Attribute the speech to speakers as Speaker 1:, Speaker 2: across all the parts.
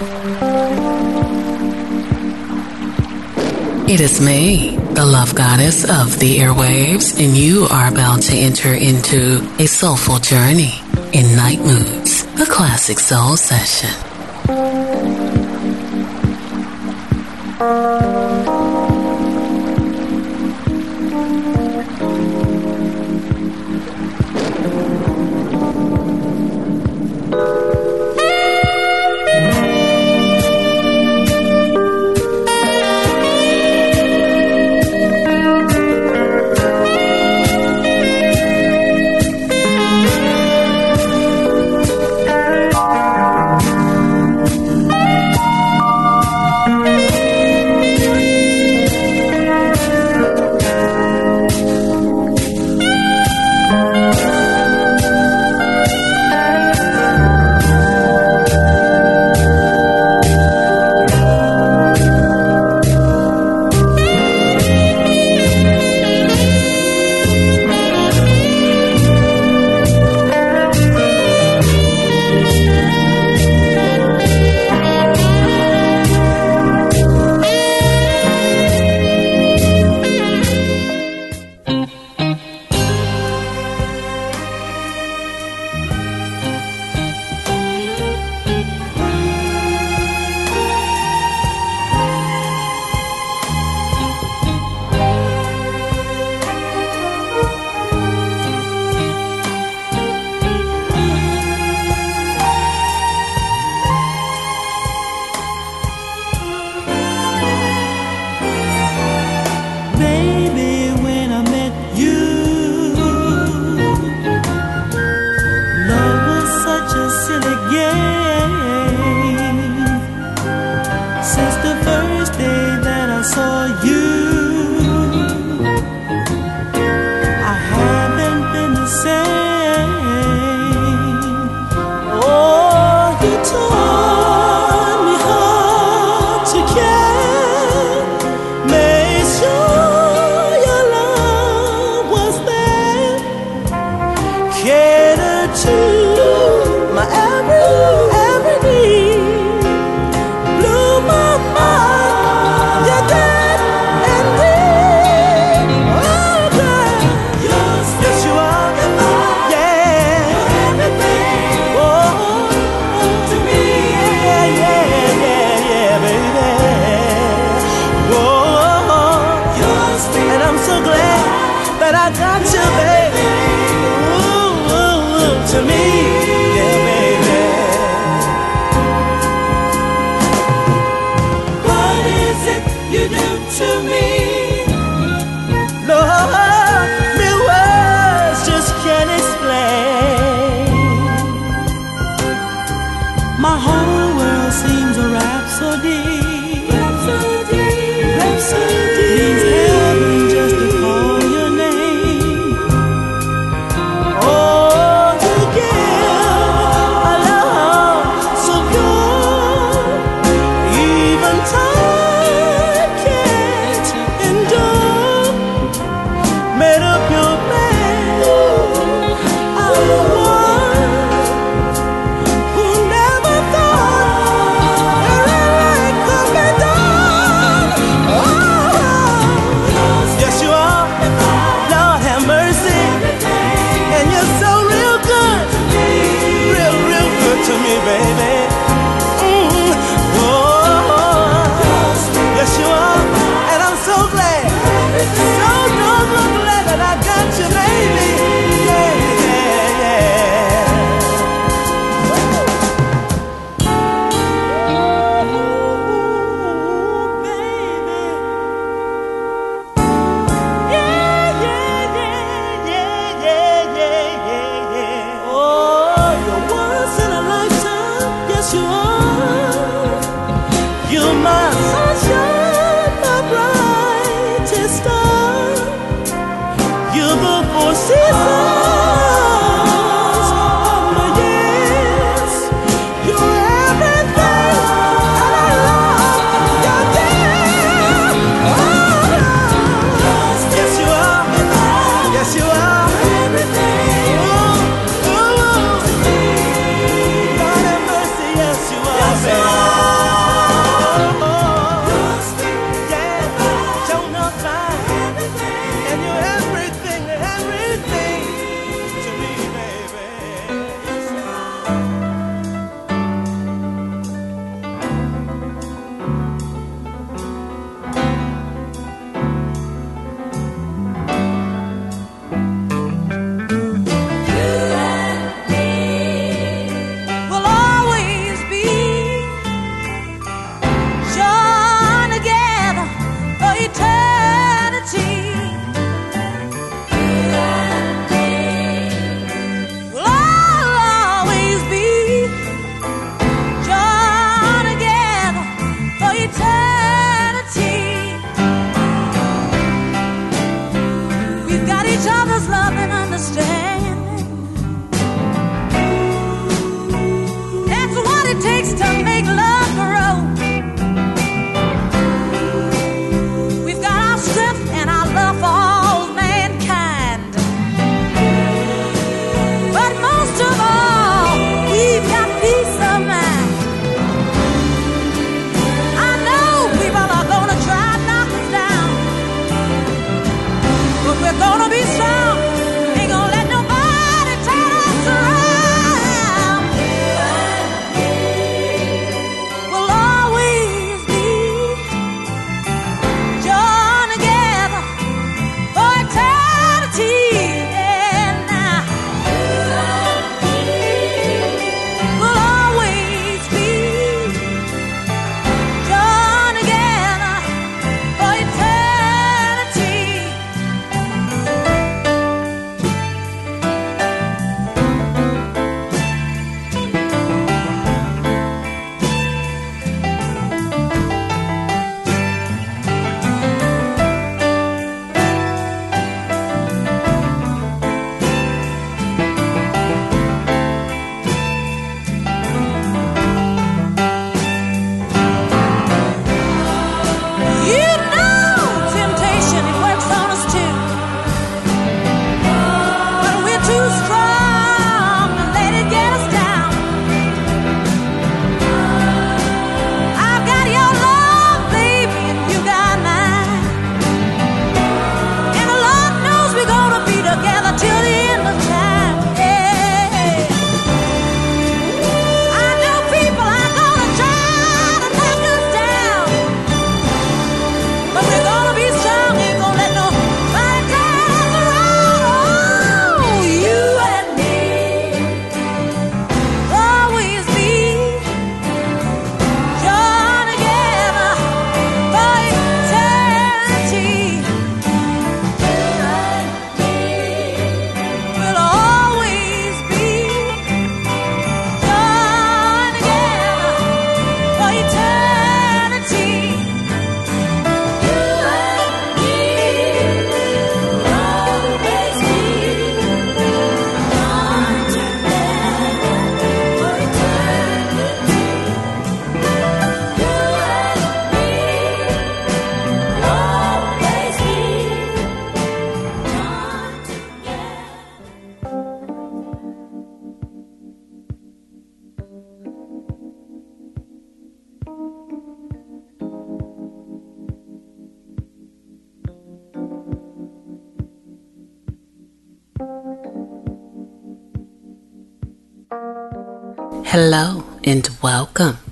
Speaker 1: It is me, the love goddess of the airwaves, and you are about to enter into a soulful journey in N'ite Moods, a classic soul session.
Speaker 2: Oh,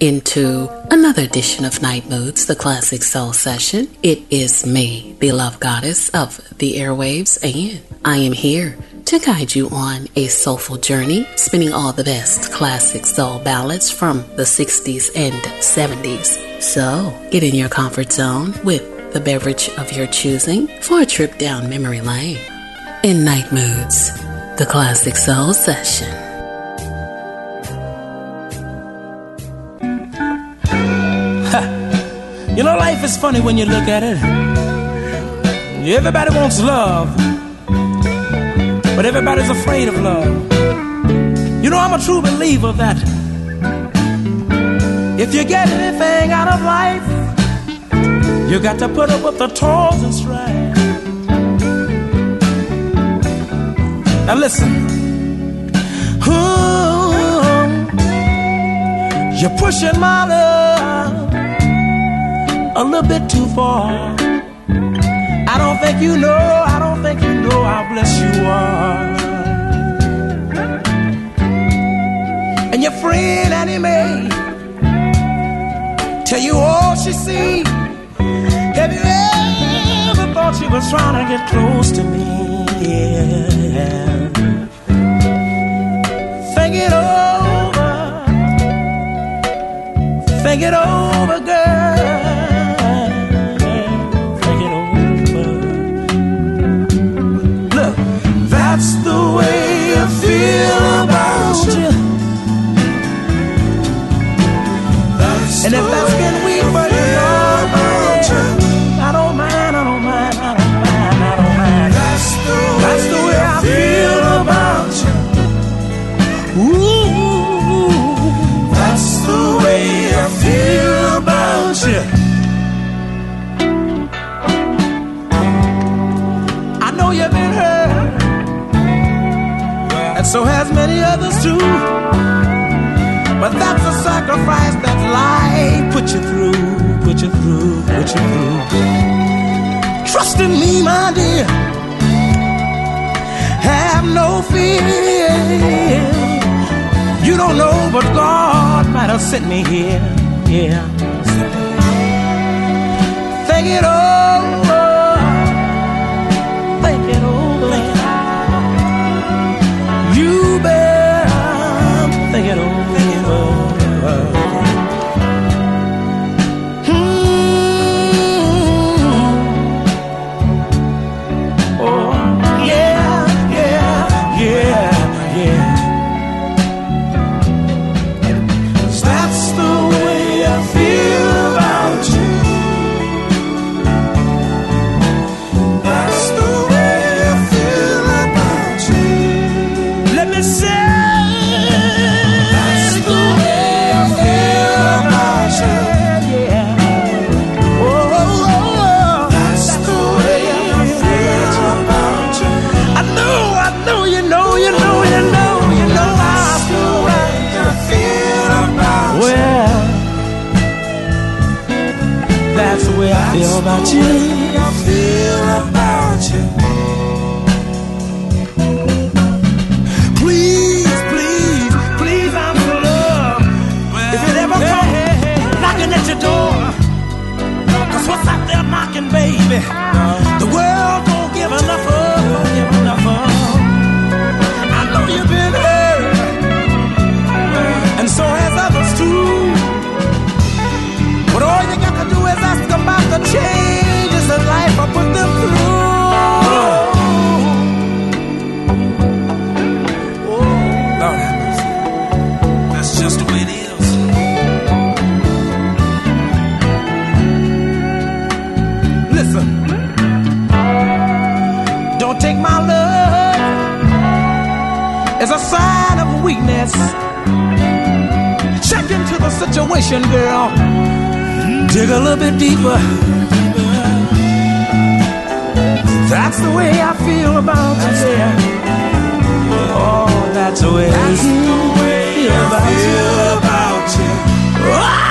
Speaker 3: into another edition of N'ite Moods, the classic soul session. It is me, the love goddess of the airwaves, and I am here to guide you on a soulful journey, spinning all the best classic soul ballads from the 60s and 70s. So get in your comfort zone with the beverage of your choosing for a trip down memory lane. In N'ite Moods, the classic soul session.
Speaker 4: You know, life is funny when you look at it. Everybody wants love, but everybody's afraid of love. You know, I'm a true believer that if you get anything out of life, you got to put up with the toils and strife. Now listen. Ooh, you're pushing my love a little bit too far. I don't think you know, I don't think you know how blessed you are. And your friend Annie Mae tell you all she see. Have you ever thought she was trying to get close to me? Yeah. Think it over. Think it over, others too. But that's a sacrifice that life put you through, put you through, put you through. Trust in me, my dear. Have no fear. You don't know, but God might have sent me here. Yeah. Think it over. About you. I feel about you. Please, please, please, I'm for love. if it ever comes knocking at your door, cause what's out there knocking, baby? Uh-huh. The world don't give enough of, changes in life I put them through. Oh. That's just the way it is. Listen, don't take my love as a sign of weakness. Check into the situation, girl. Dig a little bit deeper. That's the way I feel about you. Oh, that's the way that's the way I feel about you. That's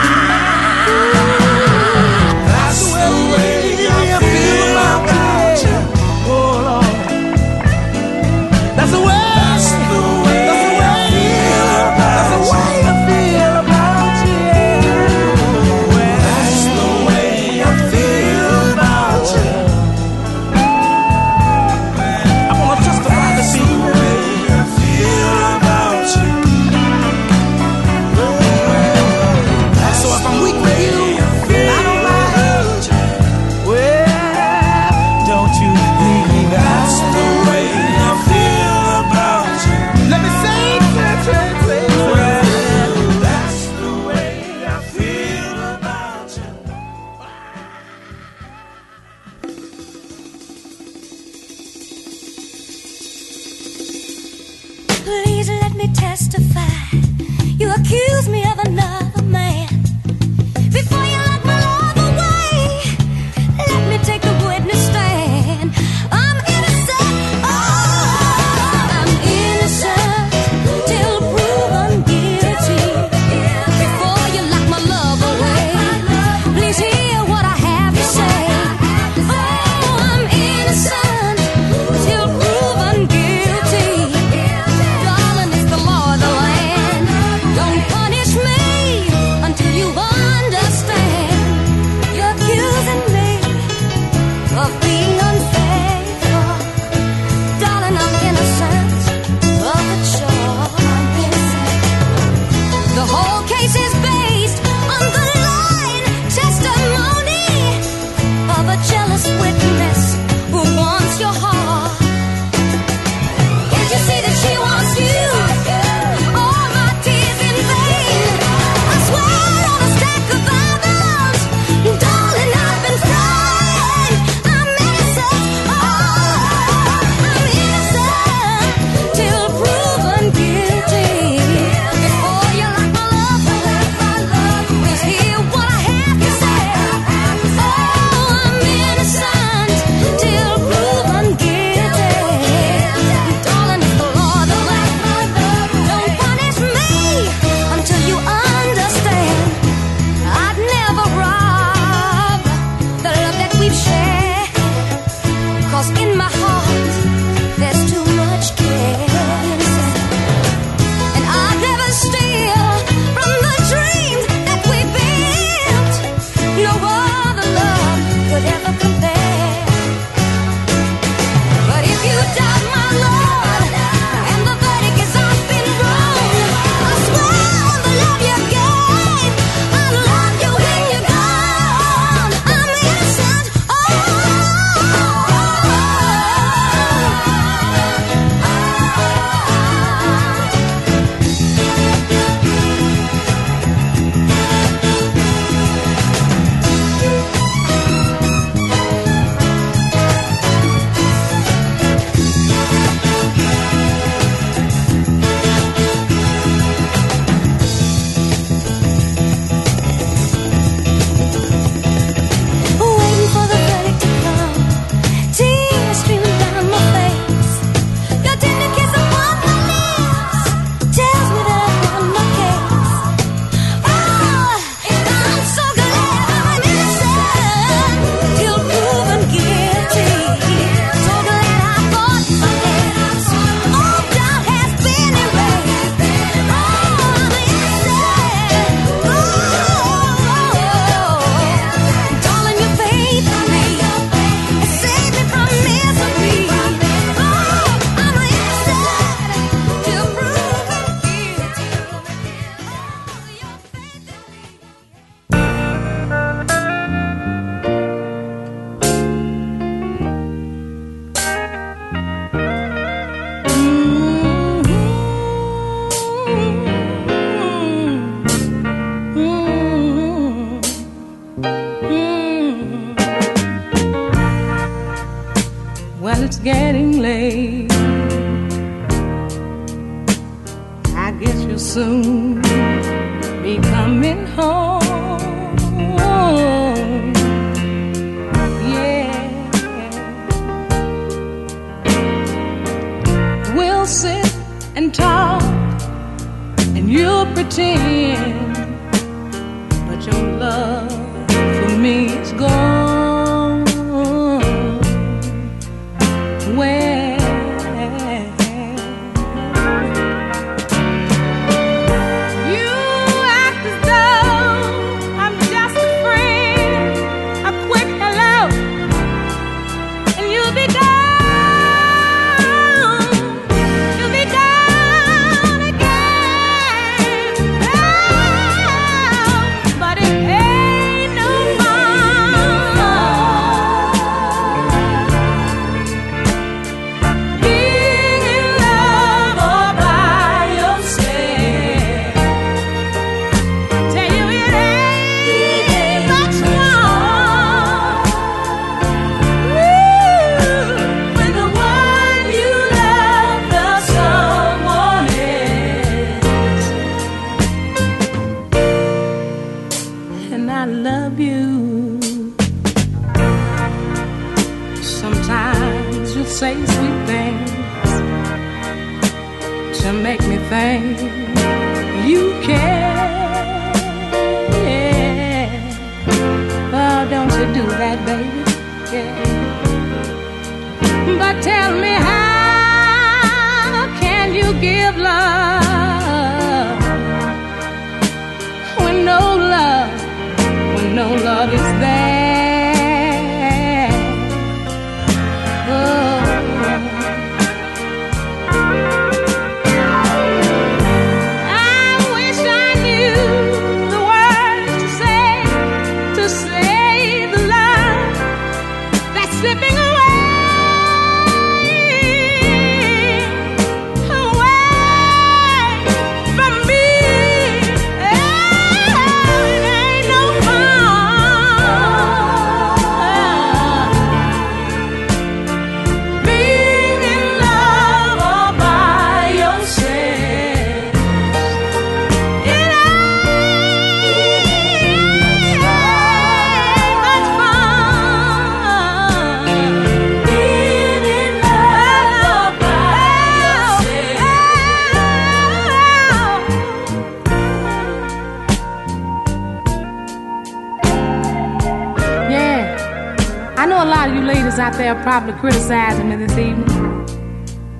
Speaker 5: probably criticizing me this evening.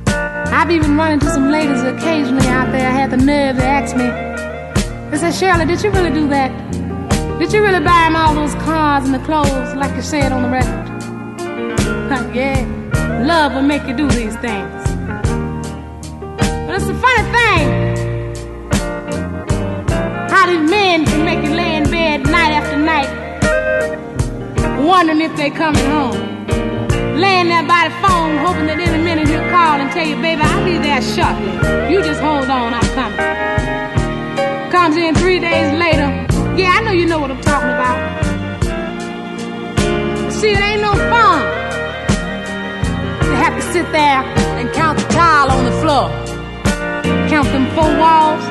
Speaker 5: I've even run into some ladies occasionally out there I had the nerve to ask me, they said, Shirley, did you really do that? Did you really buy him all those cars and the clothes like you said on the record? yeah, love will make you do these things. But it's a funny thing how these men can make you lay in bed night after night wondering if they're coming home laying there by the phone, hoping that any minute he'll call and tell you, baby, I'll be there shortly. You just hold on, I'm coming. Comes in three days later. Yeah, I know you know what I'm talking about. See, it ain't no fun to have to sit there and count the tile on the floor, count them four walls.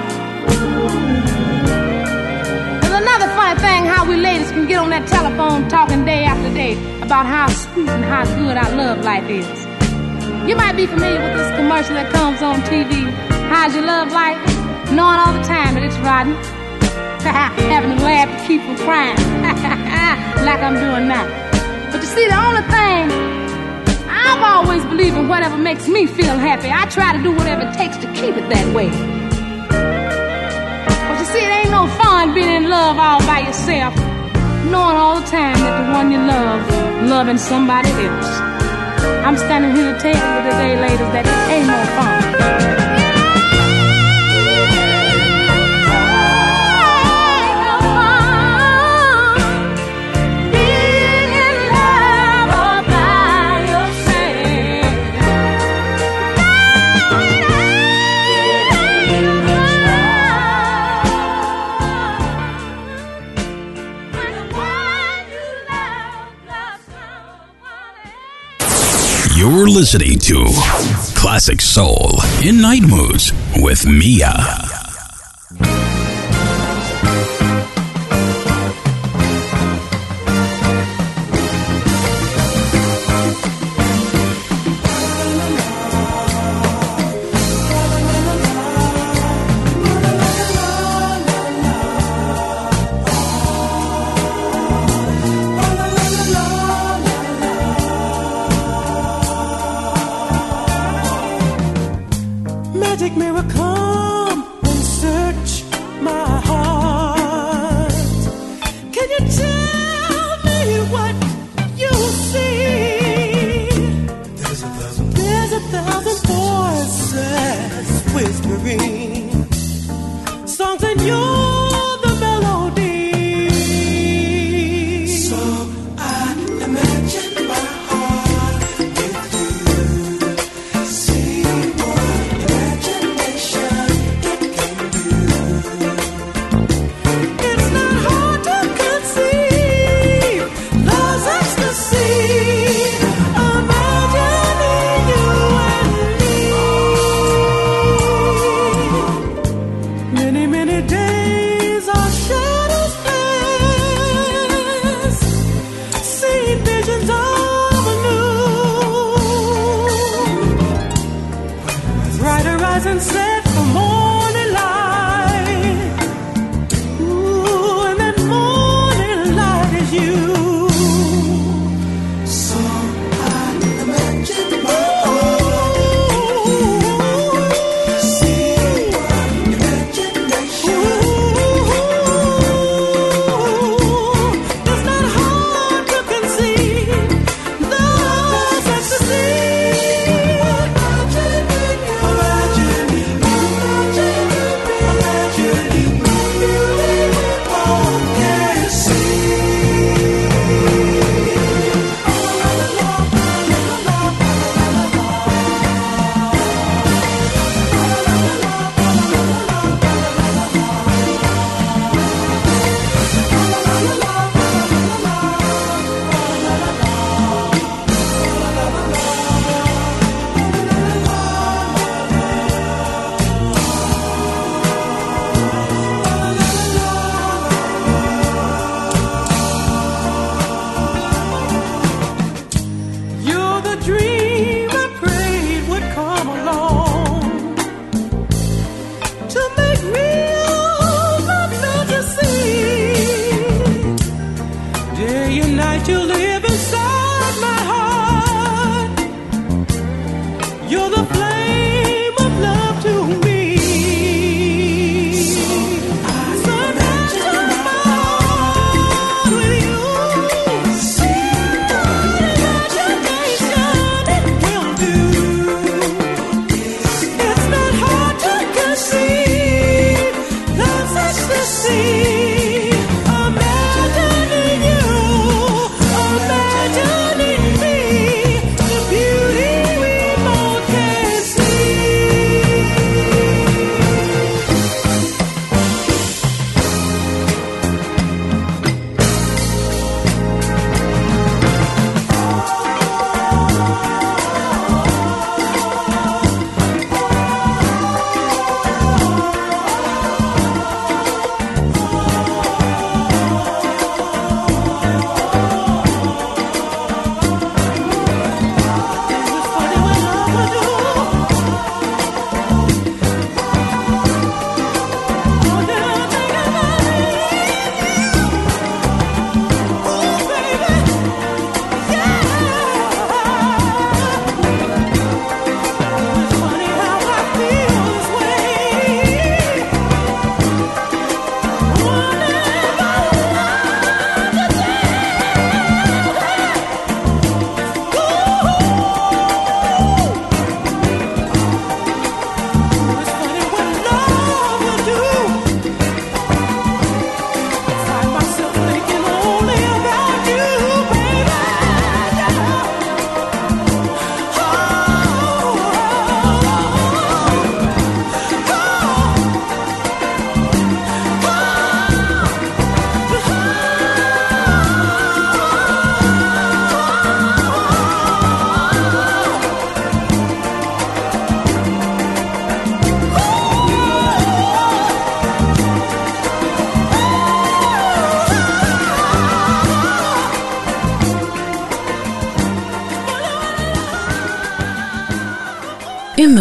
Speaker 5: There's another funny thing how we ladies can get on that telephone talking day after day about how sweet and how good our love life is. You might be familiar with this commercial that comes on TV. How's your love life? Knowing all the time that it's rotten. Having to laugh to keep from crying. like I'm doing now. But you see, the only thing, I've always believed in whatever makes me feel happy. I try to do whatever it takes to keep it that way. But you see, it ain't no fun being in love all by yourself knowing all the time that the one you love, uh, loving somebody else. I'm standing here to tell you today, ladies, that it ain't no fun.
Speaker 6: You're listening to Classic Soul in N'ite Moods with Mia.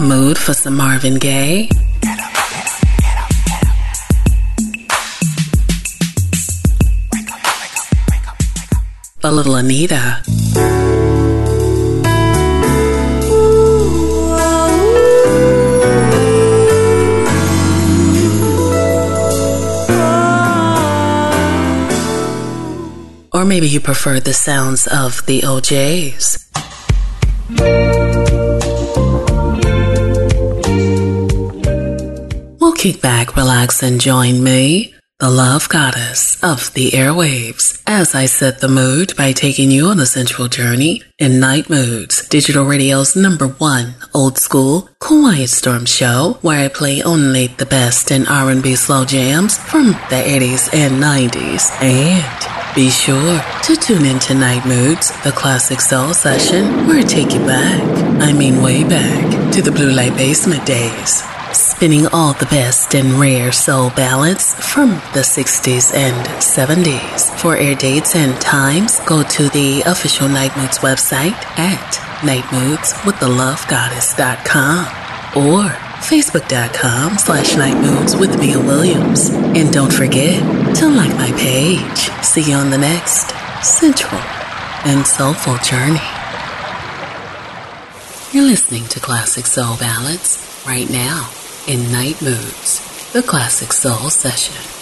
Speaker 2: Mood for some Marvin Gaye? A little Anita. Or maybe you prefer the sounds of the O'Jays. Kick back, relax, and join me, the love goddess of the airwaves, as I set the mood by taking you on a sensual journey in N'ite Moods, digital radio's number one old school quiet storm show, where I play only the best in R&B slow jams from the 80s and 90s, and be sure to tune in to N'ite Moods, the classic soul session, where I take you back, I mean way back, to the Blue Light Basement days. Spinning all the best and rare soul ballads from the 60s and 70s. For air dates and times, go to the official N'ite Moods website at nightmoodswiththelovegoddess.com or facebook.com slash nightmoods with Mia Williams. And don't forget to like my page. See you on the next sensual and soulful journey. You're listening to Classic Soul Ballads right now in N'ite Moods, the Classic Soul Session.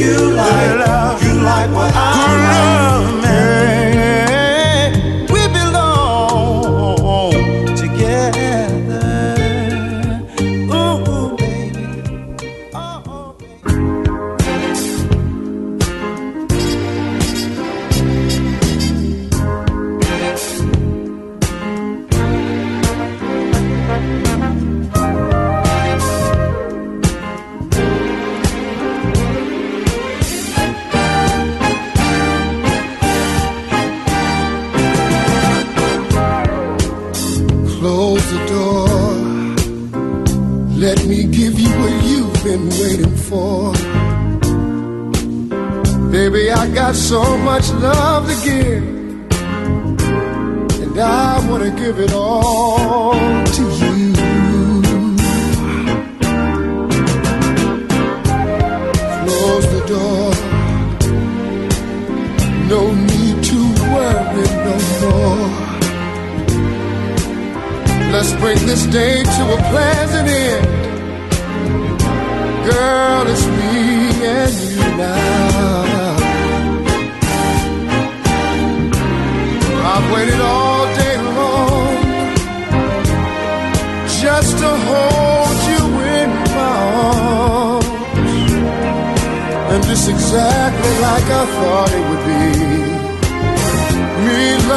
Speaker 7: You like.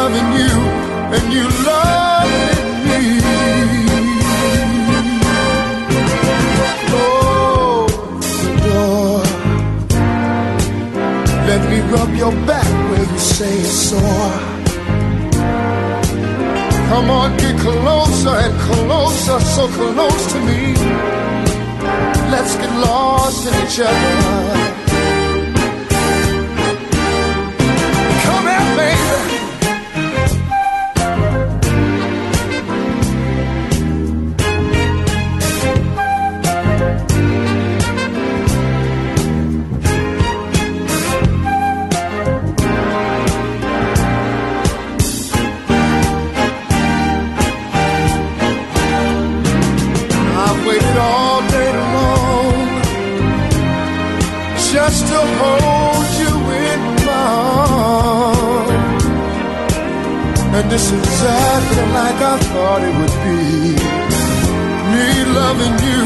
Speaker 7: Loving you and you loving me. Oh, the door. Let me rub your back where you say it's sore. Come on, get closer and closer, so close to me. Let's get lost in each other. Exactly like I thought it would be. Me loving you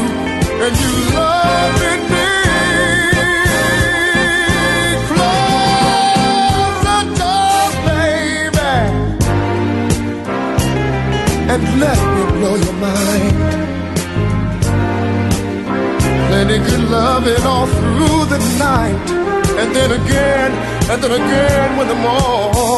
Speaker 7: and you loving me. Close the door, baby, and let me blow your mind. Plenty good loving all through the night. And then again, and then again when the morning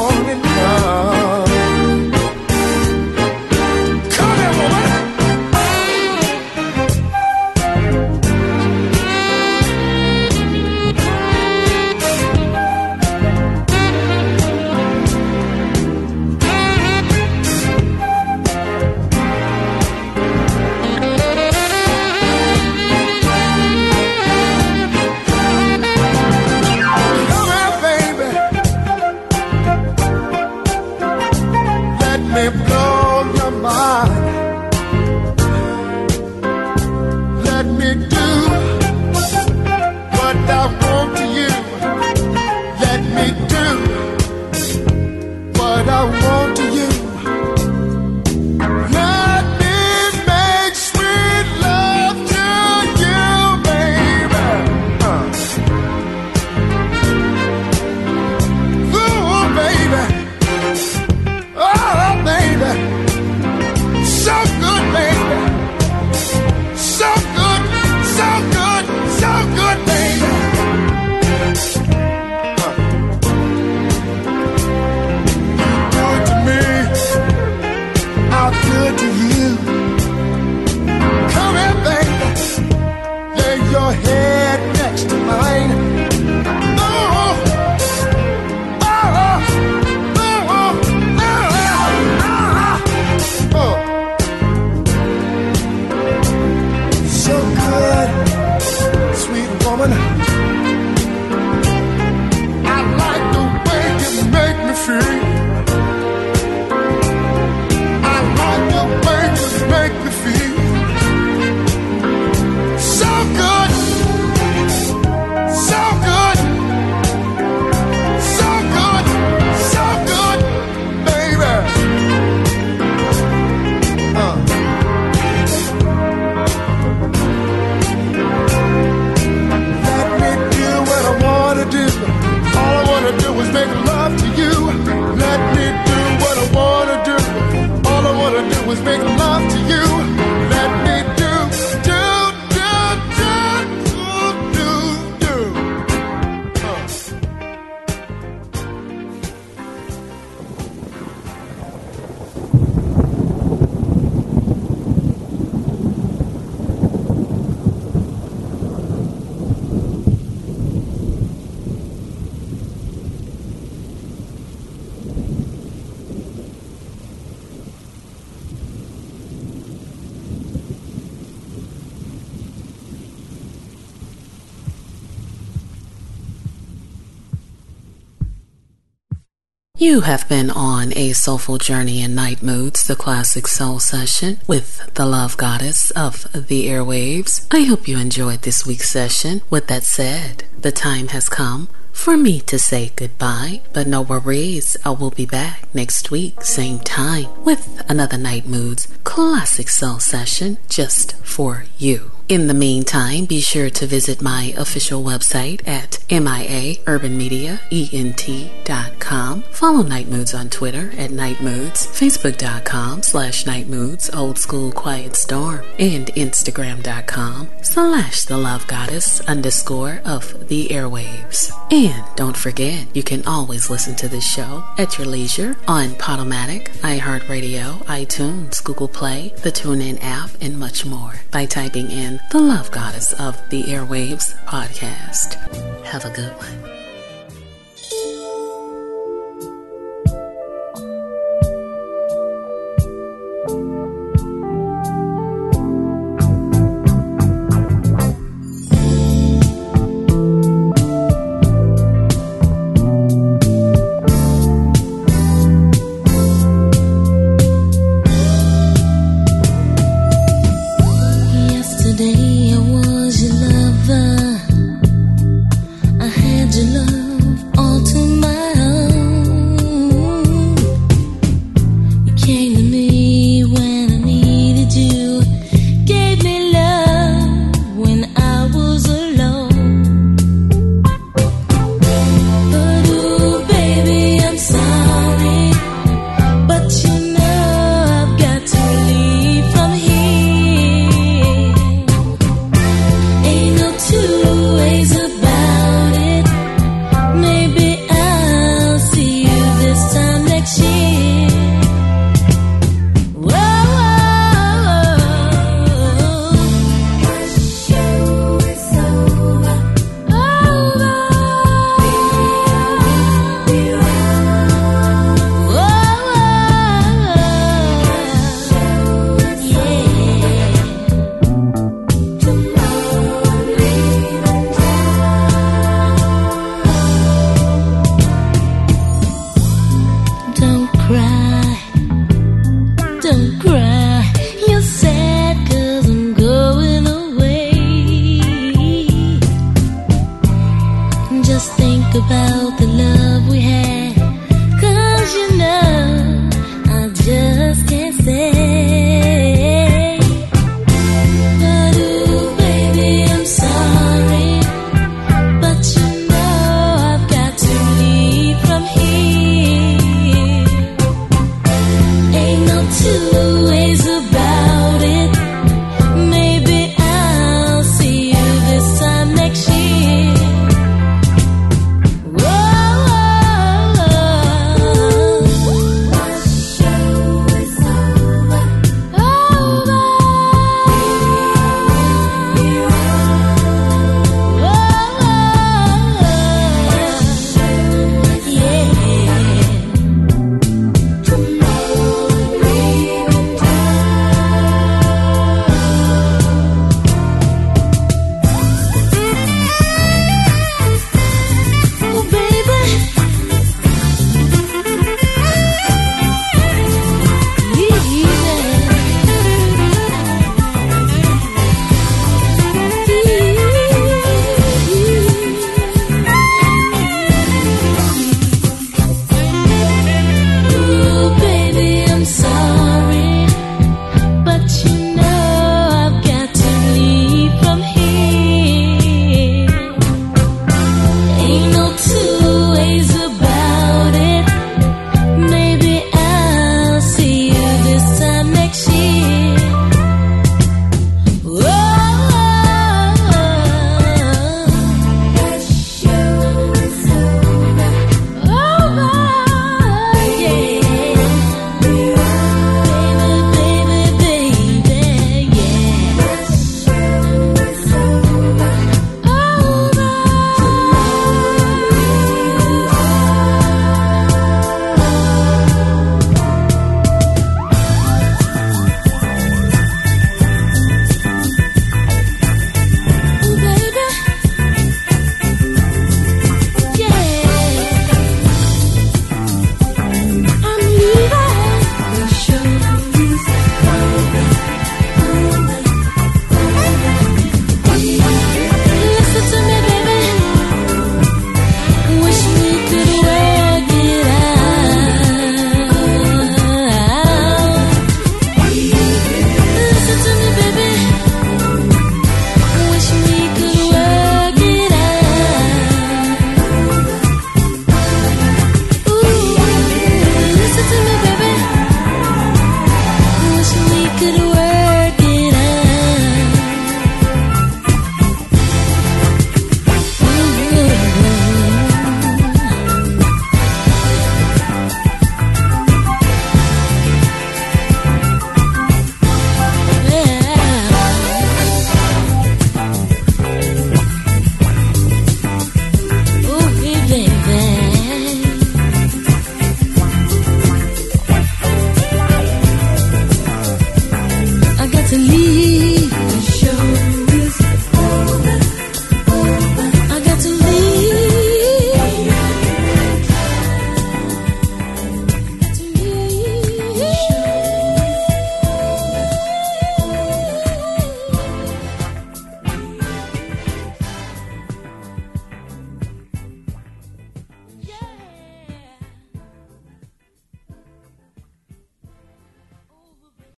Speaker 7: man.
Speaker 3: You have been on a soulful journey in N'ite Moods, the classic soul session with the love goddess of the airwaves. I hope you enjoyed this week's session. With that said, the time has come for me to say goodbye, but no worries, I will be back next week, same time, with another N'ite Moods classic soul session just for you. In the meantime, be sure to visit my official website at miaurbanmedia.ent.com. Follow N'ite Moods on Twitter at Night Facebook.com slash N'ite Moods, Old School Quiet Storm, and Instagram.com slash The Love Goddess underscore of the airwaves. And don't forget, you can always listen to this show at your leisure on Podomatic, iHeartRadio, iTunes, Google Play, the TuneIn app, and much more by typing in the Love Goddess of the Airwaves podcast. Have a good one.